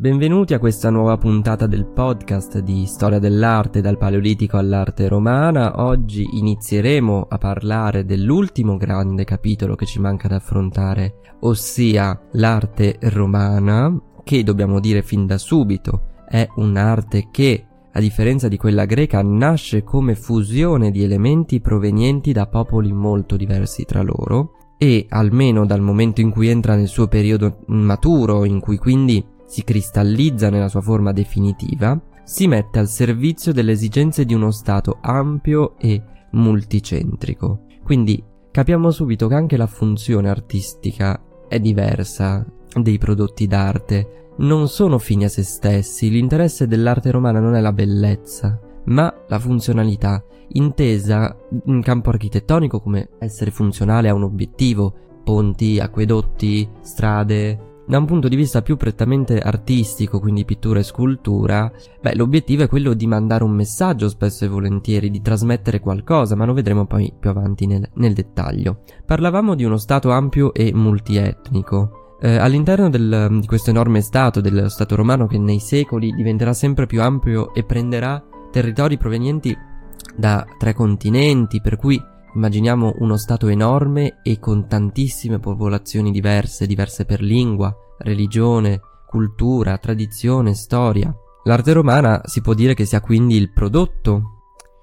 Benvenuti a questa nuova puntata del podcast di Storia dell'arte dal Paleolitico all'arte romana. Oggi inizieremo a parlare dell'ultimo grande capitolo che ci manca da affrontare, ossia l'arte romana, che dobbiamo dire fin da subito è un'arte che, a differenza di quella greca, nasce come fusione di elementi provenienti da popoli molto diversi tra loro e, almeno dal momento in cui entra nel suo periodo maturo, in cui quindi si cristallizza nella sua forma definitiva, si mette al servizio delle esigenze di uno Stato ampio e multicentrico. Quindi capiamo subito che anche la funzione artistica è diversa dei prodotti d'arte. Non sono fini a se stessi, l'interesse dell'arte romana non è la bellezza, ma la funzionalità, intesa in campo architettonico come essere funzionale a un obiettivo, ponti, acquedotti, strade, da un punto di vista più prettamente artistico, quindi pittura e scultura, beh, l'obiettivo è quello di mandare un messaggio spesso e volentieri, di trasmettere qualcosa, ma lo vedremo poi più avanti nel, nel dettaglio. Parlavamo di uno stato ampio e multietnico. Eh, all'interno del, di questo enorme stato, dello stato romano che nei secoli diventerà sempre più ampio e prenderà territori provenienti da tre continenti, per cui Immaginiamo uno Stato enorme e con tantissime popolazioni diverse, diverse per lingua, religione, cultura, tradizione, storia. L'arte romana si può dire che sia quindi il prodotto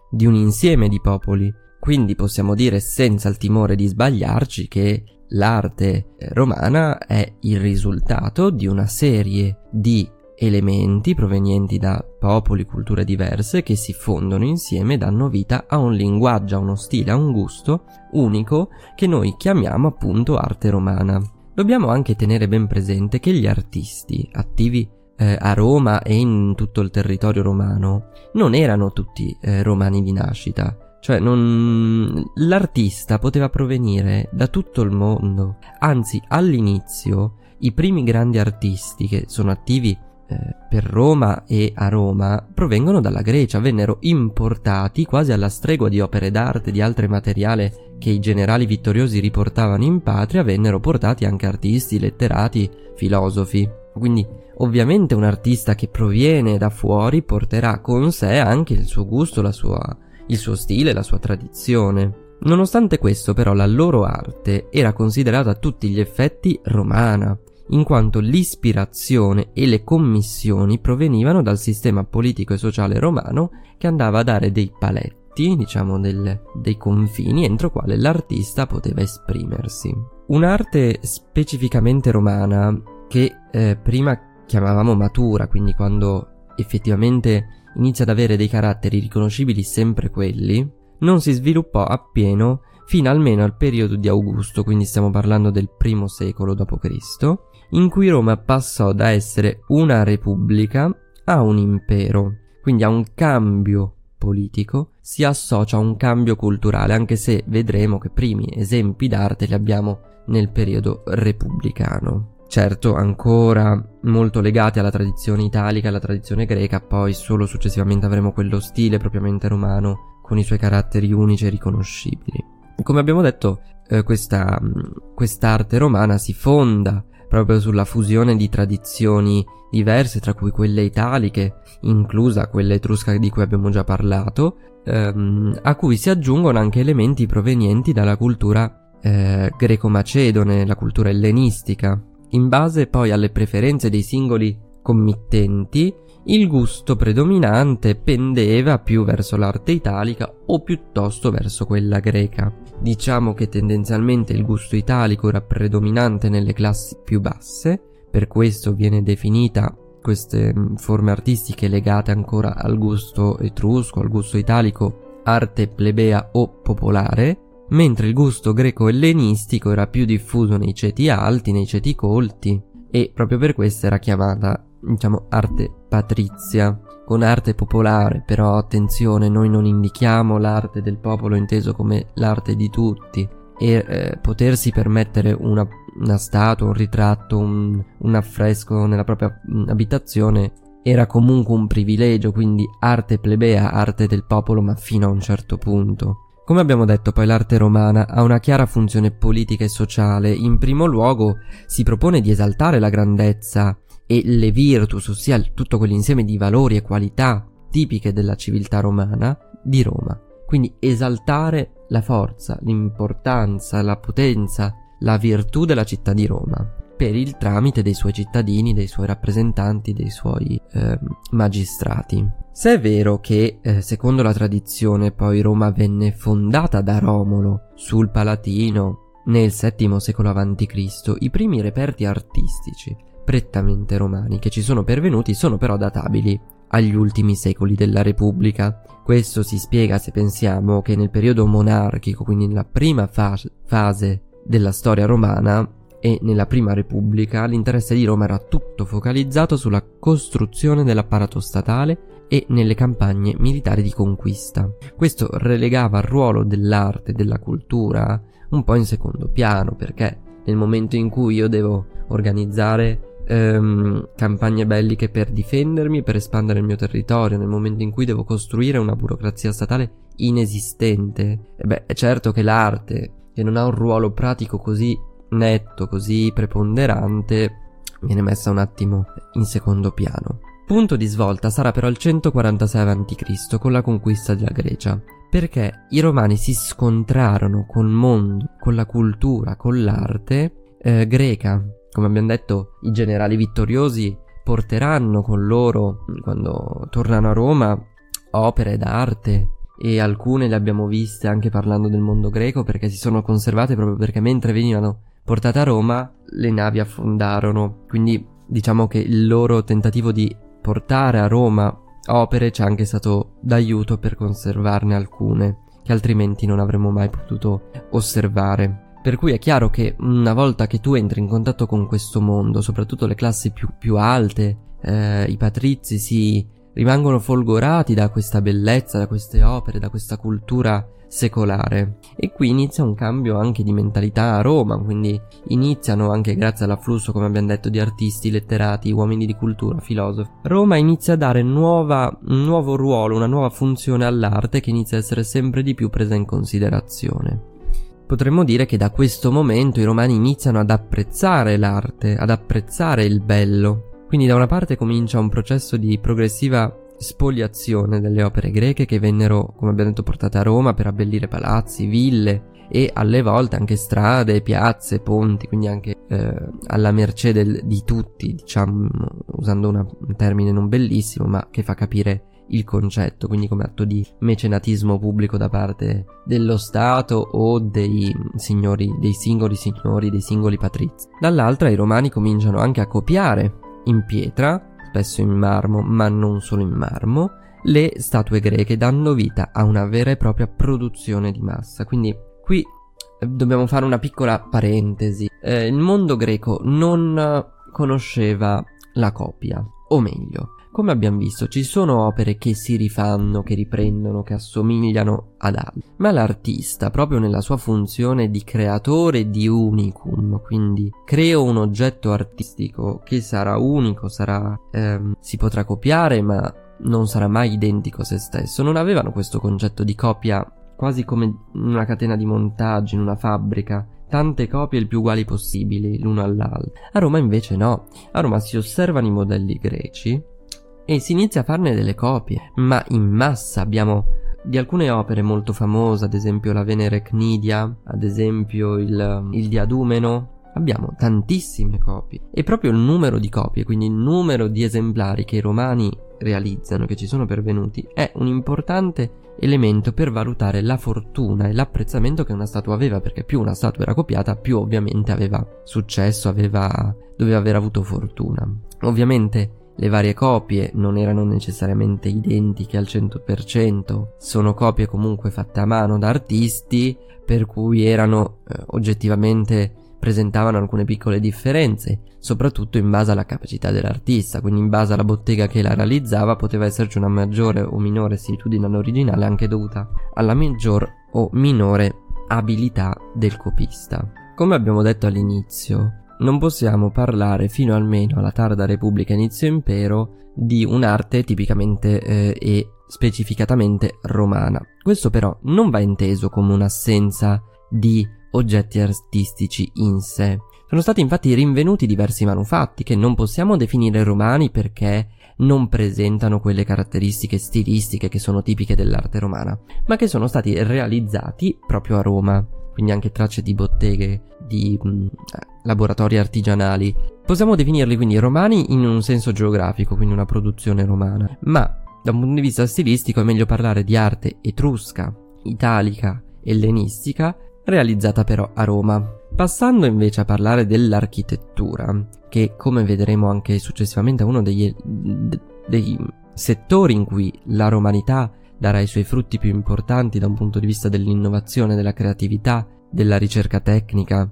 di un insieme di popoli, quindi possiamo dire senza il timore di sbagliarci che l'arte romana è il risultato di una serie di elementi provenienti da popoli, culture diverse che si fondono insieme e danno vita a un linguaggio, a uno stile, a un gusto unico che noi chiamiamo appunto arte romana. Dobbiamo anche tenere ben presente che gli artisti attivi eh, a Roma e in tutto il territorio romano non erano tutti eh, romani di nascita, cioè non... l'artista poteva provenire da tutto il mondo, anzi all'inizio i primi grandi artisti che sono attivi eh, per Roma e a Roma provengono dalla Grecia, vennero importati quasi alla stregua di opere d'arte e di altro materiale che i generali vittoriosi riportavano in patria, vennero portati anche artisti, letterati, filosofi. Quindi ovviamente un artista che proviene da fuori porterà con sé anche il suo gusto, sua, il suo stile, la sua tradizione. Nonostante questo però la loro arte era considerata a tutti gli effetti romana, in quanto l'ispirazione e le commissioni provenivano dal sistema politico e sociale romano che andava a dare dei paletti, diciamo del, dei confini entro quale l'artista poteva esprimersi. Un'arte specificamente romana che eh, prima chiamavamo matura, quindi quando effettivamente inizia ad avere dei caratteri riconoscibili sempre quelli, non si sviluppò appieno fino almeno al periodo di Augusto, quindi stiamo parlando del primo secolo d.C., in cui Roma passò da essere una repubblica a un impero, quindi a un cambio politico si associa a un cambio culturale, anche se vedremo che primi esempi d'arte li abbiamo nel periodo repubblicano. Certo, ancora molto legati alla tradizione italica, alla tradizione greca, poi solo successivamente avremo quello stile propriamente romano con i suoi caratteri unici e riconoscibili. Come abbiamo detto, eh, questa, quest'arte romana si fonda proprio sulla fusione di tradizioni diverse, tra cui quelle italiche, inclusa quella etrusca di cui abbiamo già parlato, ehm, a cui si aggiungono anche elementi provenienti dalla cultura eh, greco-macedone, la cultura ellenistica. In base poi alle preferenze dei singoli committenti, il gusto predominante pendeva più verso l'arte italica o piuttosto verso quella greca. Diciamo che tendenzialmente il gusto italico era predominante nelle classi più basse, per questo viene definita queste mm, forme artistiche legate ancora al gusto etrusco, al gusto italico, arte plebea o popolare, mentre il gusto greco-ellenistico era più diffuso nei ceti alti, nei ceti colti, e proprio per questo era chiamata diciamo, arte patrizia, con arte popolare, però attenzione, noi non indichiamo l'arte del popolo inteso come l'arte di tutti e eh, potersi permettere una, una, statua, un ritratto, un, un affresco nella propria mm, abitazione era comunque un privilegio, quindi arte plebea, arte del popolo, ma fino a un certo punto. Come abbiamo detto poi l'arte romana ha una chiara funzione politica e sociale, in primo luogo si propone di esaltare la grandezza e le virtus, ossia tutto quell'insieme di valori e qualità tipiche della civiltà romana di Roma. Quindi esaltare la forza, l'importanza, la potenza, la virtù della città di Roma per il tramite dei suoi cittadini, dei suoi rappresentanti, dei suoi eh, magistrati. Se è vero che, eh, secondo la tradizione, poi Roma venne fondata da Romolo sul Palatino nel VII secolo a.C., i primi reperti artistici prettamente romani che ci sono pervenuti sono però databili agli ultimi secoli della Repubblica. Questo si spiega se pensiamo che nel periodo monarchico, quindi nella prima fase, fase della storia romana e nella prima Repubblica, l'interesse di Roma era tutto focalizzato sulla costruzione dell'apparato statale e nelle campagne militari di conquista. Questo relegava il ruolo dell'arte e della cultura un po' in secondo piano perché nel momento in cui io devo organizzare ehm, campagne belliche per difendermi e per espandere il mio territorio, nel momento in cui devo costruire una burocrazia statale inesistente, e beh, è certo che l'arte, che non ha un ruolo pratico così netto, così preponderante, viene messa un attimo in secondo piano. Punto di svolta sarà però il 146 a.C. con la conquista della Grecia, perché i romani si scontrarono col mondo, con la cultura, con l'arte eh, greca. Come abbiamo detto, i generali vittoriosi porteranno con loro, quando tornano a Roma, opere d'arte e alcune le abbiamo viste anche parlando del mondo greco perché si sono conservate proprio perché mentre venivano portate a Roma le navi affondarono. Quindi diciamo che il loro tentativo di portare a Roma opere ci è anche stato d'aiuto per conservarne alcune che altrimenti non avremmo mai potuto osservare. Per cui è chiaro che una volta che tu entri in contatto con questo mondo, soprattutto le classi più, più alte, eh, i patrizi si rimangono folgorati da questa bellezza, da queste opere, da questa cultura secolare. E qui inizia un cambio anche di mentalità a Roma, quindi iniziano anche grazie all'afflusso, come abbiamo detto, di artisti, letterati, uomini di cultura, filosofi. Roma inizia a dare nuova, un nuovo ruolo, una nuova funzione all'arte che inizia a essere sempre di più presa in considerazione. Potremmo dire che da questo momento i romani iniziano ad apprezzare l'arte, ad apprezzare il bello. Quindi da una parte comincia un processo di progressiva spoliazione delle opere greche che vennero, come abbiamo detto, portate a Roma per abbellire palazzi, ville e alle volte anche strade, piazze, ponti, quindi anche eh, alla mercé del, di tutti, diciamo, usando una, un termine non bellissimo, ma che fa capire il concetto, quindi come atto di mecenatismo pubblico da parte dello Stato o dei signori, dei singoli signori, dei singoli patrizi. Dall'altra i romani cominciano anche a copiare in pietra spesso in marmo, ma non solo in marmo, le statue greche danno vita a una vera e propria produzione di massa. Quindi qui eh, dobbiamo fare una piccola parentesi. Eh, il mondo greco non conosceva la copia, o meglio, come abbiamo visto, ci sono opere che si rifanno, che riprendono, che assomigliano ad altre, ma l'artista, proprio nella sua funzione di creatore di unicum, quindi creo un oggetto artistico che sarà unico, sarà, ehm, si potrà copiare, ma non sarà mai identico a se stesso, non avevano questo concetto di copia quasi come in una catena di montaggio, in una fabbrica, tante copie il più uguali possibili l'uno all'altro. A Roma invece no, a Roma si osservano i modelli greci e si inizia a farne delle copie, ma in massa abbiamo di alcune opere molto famose, ad esempio la Venere Cnidia, ad esempio il, il Diadumeno, abbiamo tantissime copie e proprio il numero di copie, quindi il numero di esemplari che i romani realizzano, che ci sono pervenuti, è un importante elemento per valutare la fortuna e l'apprezzamento che una statua aveva, perché più una statua era copiata, più ovviamente aveva successo, aveva, doveva aver avuto fortuna. Ovviamente le varie copie non erano necessariamente identiche al 100%, sono copie comunque fatte a mano da artisti, per cui erano eh, oggettivamente presentavano alcune piccole differenze, soprattutto in base alla capacità dell'artista, quindi in base alla bottega che la realizzava poteva esserci una maggiore o minore similitudine all'originale anche dovuta alla maggior o minore abilità del copista. Come abbiamo detto all'inizio, non possiamo parlare fino almeno alla tarda Repubblica inizio impero di un'arte tipicamente eh, e specificatamente romana. Questo però non va inteso come un'assenza di oggetti artistici in sé. Sono stati infatti rinvenuti diversi manufatti che non possiamo definire romani perché non presentano quelle caratteristiche stilistiche che sono tipiche dell'arte romana, ma che sono stati realizzati proprio a Roma, quindi anche tracce di botteghe, di mh, mm, laboratori artigianali. Possiamo definirli quindi romani in un senso geografico, quindi una produzione romana, ma da un punto di vista stilistico è meglio parlare di arte etrusca, italica, ellenistica, realizzata però a Roma. Passando invece a parlare dell'architettura, che come vedremo anche successivamente è uno degli, dei settori in cui la romanità darà i suoi frutti più importanti da un punto di vista dell'innovazione, della creatività, della ricerca tecnica,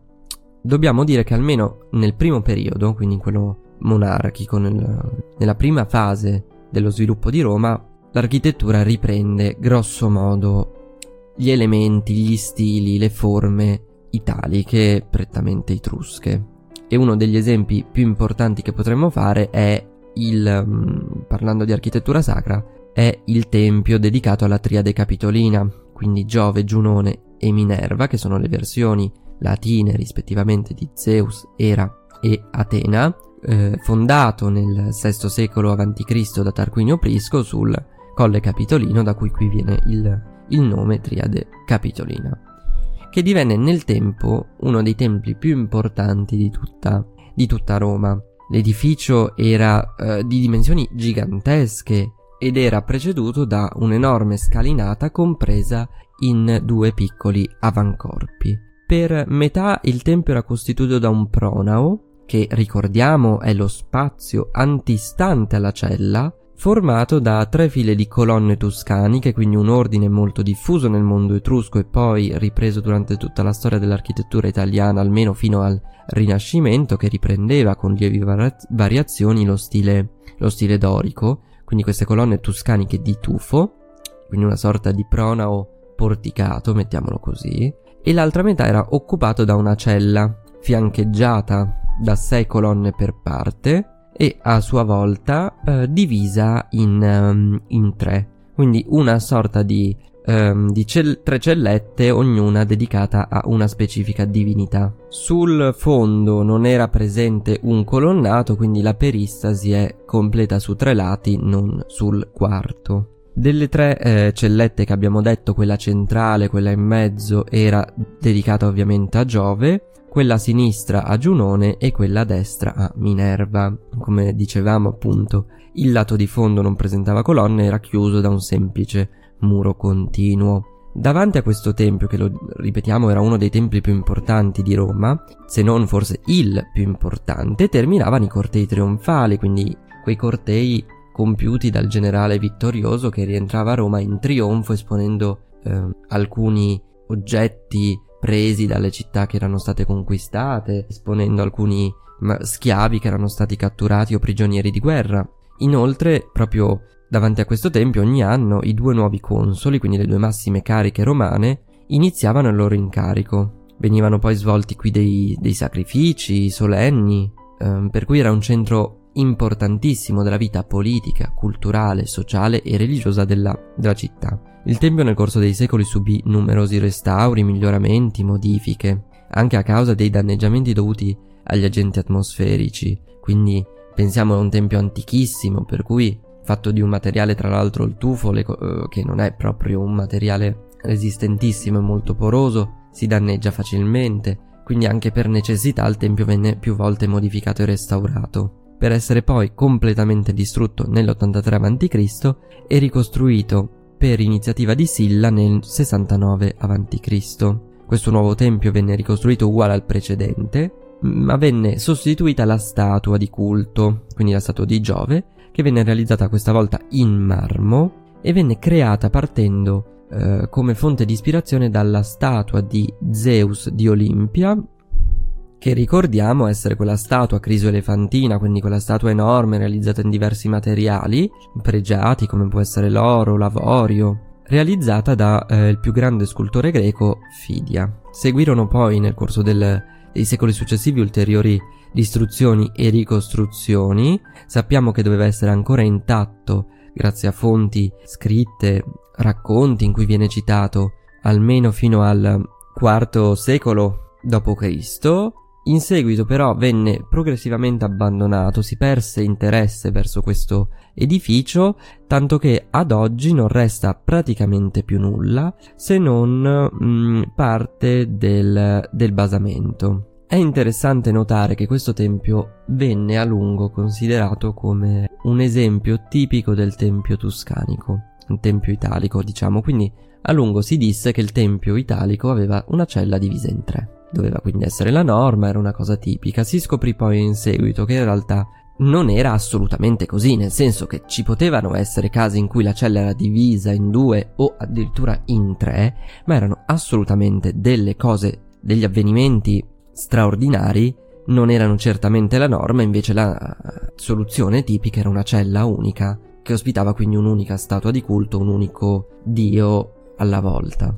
dobbiamo dire che almeno nel primo periodo, quindi in quello monarchico, nel, nella prima fase dello sviluppo di Roma, l'architettura riprende grosso modo gli elementi, gli stili, le forme italiche prettamente etrusche. E uno degli esempi più importanti che potremmo fare è il, mm, parlando di architettura sacra, è il tempio dedicato alla triade capitolina, quindi Giove, Giunone e Minerva, che sono le versioni latine rispettivamente di Zeus, Era e Atena, eh, fondato nel VI secolo a.C. da Tarquinio Prisco sul Colle Capitolino, da cui qui viene il, il nome Triade Capitolina, che divenne nel tempo uno dei templi più importanti di tutta, di tutta Roma. L'edificio era eh, di dimensioni gigantesche ed era preceduto da un'enorme scalinata compresa in due piccoli avancorpi. Per metà il tempio era costituito da un pronao, che ricordiamo è lo spazio antistante alla cella, formato da tre file di colonne tuscaniche, quindi un ordine molto diffuso nel mondo etrusco e poi ripreso durante tutta la storia dell'architettura italiana, almeno fino al Rinascimento, che riprendeva con lievi variazioni lo stile, lo stile dorico, quindi queste colonne tuscaniche di tufo, quindi una sorta di pronao porticato, mettiamolo così, e l'altra metà era occupato da una cella fiancheggiata da sei colonne per parte e a sua volta eh, divisa in, um, in, tre. Quindi una sorta di, um, di cell- tre cellette, ognuna dedicata a una specifica divinità. Sul fondo non era presente un colonnato, quindi la peristasi è completa su tre lati, non sul quarto. Delle tre eh, cellette che abbiamo detto, quella centrale, quella in mezzo, era dedicata ovviamente a Giove, quella a sinistra a Giunone e quella a destra a Minerva. Come dicevamo appunto, il lato di fondo non presentava colonne, era chiuso da un semplice muro continuo. Davanti a questo tempio, che lo ripetiamo era uno dei templi più importanti di Roma, se non forse il più importante, terminavano i cortei trionfali, quindi quei cortei compiuti dal generale vittorioso che rientrava a Roma in trionfo esponendo eh, alcuni oggetti presi dalle città che erano state conquistate, esponendo alcuni schiavi che erano stati catturati o prigionieri di guerra. Inoltre, proprio davanti a questo tempio, ogni anno i due nuovi consoli, quindi le due massime cariche romane, iniziavano il loro incarico. Venivano poi svolti qui dei, dei sacrifici solenni, ehm, per cui era un centro importantissimo della vita politica, culturale, sociale e religiosa della, della città. Il tempio nel corso dei secoli subì numerosi restauri, miglioramenti, modifiche, anche a causa dei danneggiamenti dovuti agli agenti atmosferici, quindi pensiamo a un tempio antichissimo, per cui fatto di un materiale tra l'altro il tufo, le, eh, che non è proprio un materiale resistentissimo e molto poroso, si danneggia facilmente, quindi anche per necessità il tempio venne più volte modificato e restaurato, per essere poi completamente distrutto nell'83 a.C. e ricostruito per iniziativa di Silla nel 69 a.C. Questo nuovo tempio venne ricostruito uguale al precedente, ma venne sostituita la statua di culto, quindi la statua di Giove, che venne realizzata questa volta in marmo e venne creata partendo eh, come fonte di ispirazione dalla statua di Zeus di Olimpia, che ricordiamo essere quella statua criso-elefantina, quindi quella statua enorme realizzata in diversi materiali, pregiati come può essere l'oro, l'avorio, realizzata da eh, più grande scultore greco Fidia. Seguirono poi nel corso del, dei secoli successivi ulteriori distruzioni e ricostruzioni. Sappiamo che doveva essere ancora intatto grazie a fonti scritte, racconti in cui viene citato almeno fino al IV secolo d.C., in seguito però venne progressivamente abbandonato, si perse interesse verso questo edificio, tanto che ad oggi non resta praticamente più nulla se non mh, mm, parte del, del basamento. È interessante notare che questo tempio venne a lungo considerato come un esempio tipico del tempio tuscanico, un tempio italico diciamo, quindi a lungo si disse che il tempio italico aveva una cella divisa in tre. Doveva quindi essere la norma, era una cosa tipica. Si scoprì poi in seguito che in realtà non era assolutamente così, nel senso che ci potevano essere casi in cui la cella era divisa in due o addirittura in tre, ma erano assolutamente delle cose, degli avvenimenti straordinari, non erano certamente la norma, invece la soluzione tipica era una cella unica, che ospitava quindi un'unica statua di culto, un unico dio alla volta.